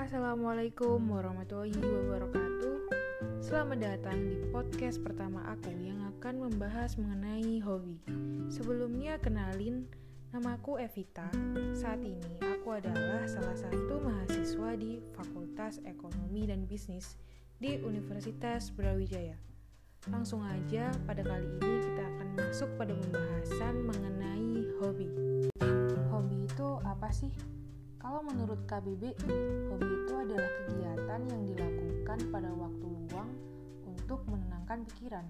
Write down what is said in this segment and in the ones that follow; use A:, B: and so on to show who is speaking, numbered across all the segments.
A: Assalamualaikum warahmatullahi wabarakatuh. Selamat datang di podcast pertama aku yang akan membahas mengenai hobi. Sebelumnya kenalin, namaku Evita. Saat ini aku adalah salah satu mahasiswa di Fakultas Ekonomi dan Bisnis di Universitas Brawijaya. Langsung aja pada kali ini kita akan masuk pada pembahasan mengenai hobi. Hobi itu apa sih? Kalau menurut KBBI, hobi itu adalah kegiatan yang dilakukan pada waktu luang untuk menenangkan pikiran.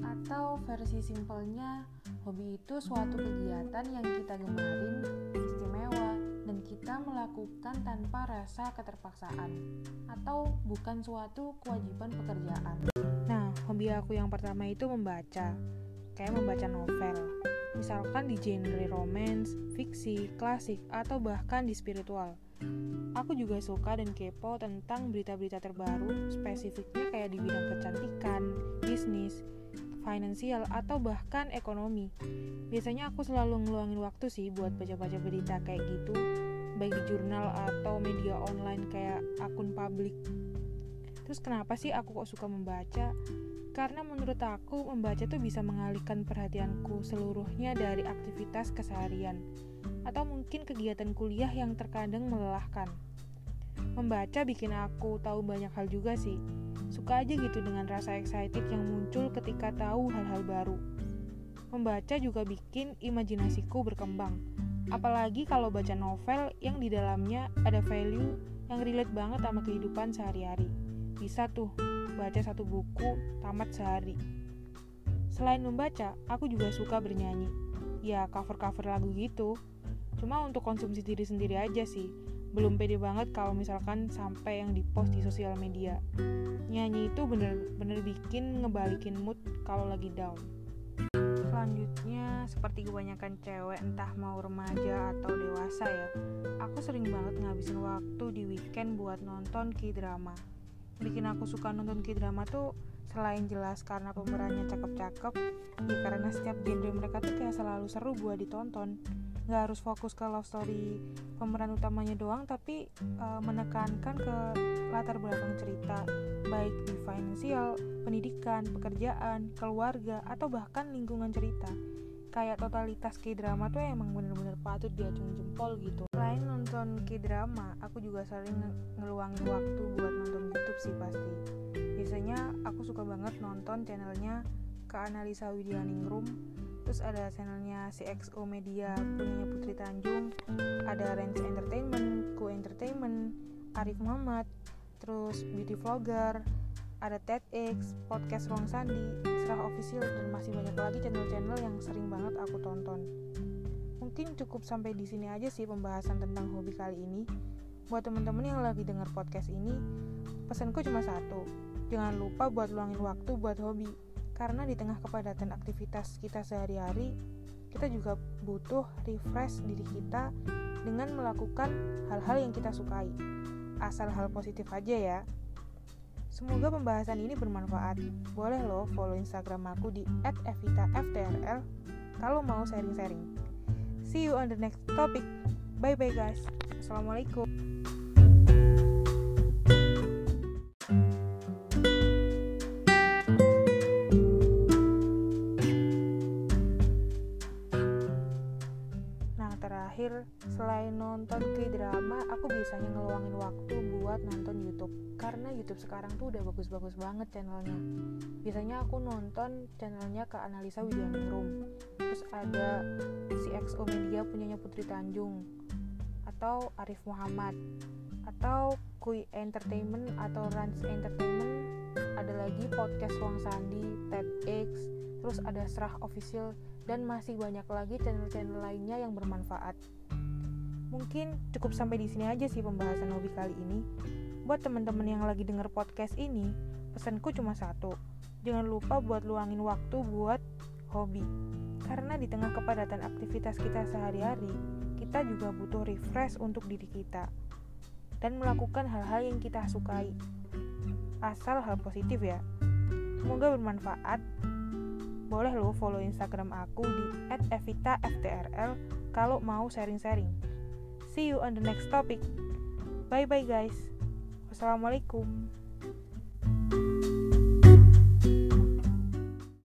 A: Atau versi simpelnya, hobi itu suatu kegiatan yang kita gemarin, istimewa, dan kita melakukan tanpa rasa keterpaksaan, atau bukan suatu kewajiban pekerjaan. Nah, hobi aku yang pertama itu membaca, kayak membaca novel misalkan di genre romance, fiksi, klasik, atau bahkan di spiritual. Aku juga suka dan kepo tentang berita-berita terbaru, spesifiknya kayak di bidang kecantikan, bisnis, finansial, atau bahkan ekonomi. Biasanya aku selalu ngeluangin waktu sih buat baca-baca berita kayak gitu, baik di jurnal atau media online kayak akun publik. Terus kenapa sih aku kok suka membaca? Karena menurut aku membaca tuh bisa mengalihkan perhatianku seluruhnya dari aktivitas keseharian atau mungkin kegiatan kuliah yang terkadang melelahkan. Membaca bikin aku tahu banyak hal juga sih. Suka aja gitu dengan rasa excited yang muncul ketika tahu hal-hal baru. Membaca juga bikin imajinasiku berkembang. Apalagi kalau baca novel yang di dalamnya ada value yang relate banget sama kehidupan sehari-hari. Bisa tuh baca satu buku tamat sehari. Selain membaca, aku juga suka bernyanyi. Ya, cover-cover lagu gitu. Cuma untuk konsumsi diri sendiri aja sih. Belum pede banget kalau misalkan sampai yang dipost di sosial media. Nyanyi itu bener-bener bikin ngebalikin mood kalau lagi down. Selanjutnya, seperti kebanyakan cewek entah mau remaja atau dewasa ya, aku sering banget ngabisin waktu di weekend buat nonton k-drama bikin aku suka nonton k-drama tuh selain jelas karena pemerannya cakep-cakep ya karena setiap genre mereka tuh kayak selalu seru buat ditonton. Nggak harus fokus ke love story pemeran utamanya doang tapi uh, menekankan ke latar belakang cerita baik di finansial, pendidikan, pekerjaan, keluarga atau bahkan lingkungan cerita kayak totalitas k-drama tuh emang bener-bener patut diacung jempol gitu. Selain nonton k-drama aku juga sering ngeluangin waktu buat nonton YouTube sih pasti. Biasanya aku suka banget nonton channelnya ke Analisa Widyaningrum terus ada channelnya CXO Media punyanya Putri Tanjung ada Range Entertainment, Ku Entertainment, Arif Muhammad terus Beauty Vlogger ada TEDx, podcast Ruang Sandi, Serah Official, dan masih banyak lagi channel-channel yang sering banget aku tonton. Mungkin cukup sampai di sini aja sih pembahasan tentang hobi kali ini. Buat temen-temen yang lagi denger podcast ini, pesanku cuma satu. Jangan lupa buat luangin waktu buat hobi. Karena di tengah kepadatan aktivitas kita sehari-hari, kita juga butuh refresh diri kita dengan melakukan hal-hal yang kita sukai. Asal hal positif aja ya. Semoga pembahasan ini bermanfaat. Boleh lo follow Instagram aku di @evitaftrl kalau mau sharing-sharing. See you on the next topic. Bye bye guys. Assalamualaikum. Selain nonton k-drama, aku biasanya ngeluangin waktu buat nonton YouTube. Karena YouTube sekarang tuh udah bagus-bagus banget channelnya. Biasanya aku nonton channelnya ke Analisa Widyaningrum. Terus ada CXO Media punyanya Putri Tanjung atau Arif Muhammad atau Kui Entertainment atau Rans Entertainment ada lagi podcast Ruang Sandi, TEDx, terus ada Serah Official dan masih banyak lagi channel-channel lainnya yang bermanfaat. Mungkin cukup sampai di sini aja sih pembahasan hobi kali ini. Buat teman-teman yang lagi denger podcast ini, pesanku cuma satu. Jangan lupa buat luangin waktu buat hobi. Karena di tengah kepadatan aktivitas kita sehari-hari, kita juga butuh refresh untuk diri kita dan melakukan hal-hal yang kita sukai. Asal hal positif ya. Semoga bermanfaat boleh lo follow Instagram aku di @evitaftrl kalau mau sharing-sharing. See you on the next topic. Bye bye guys. Wassalamualaikum.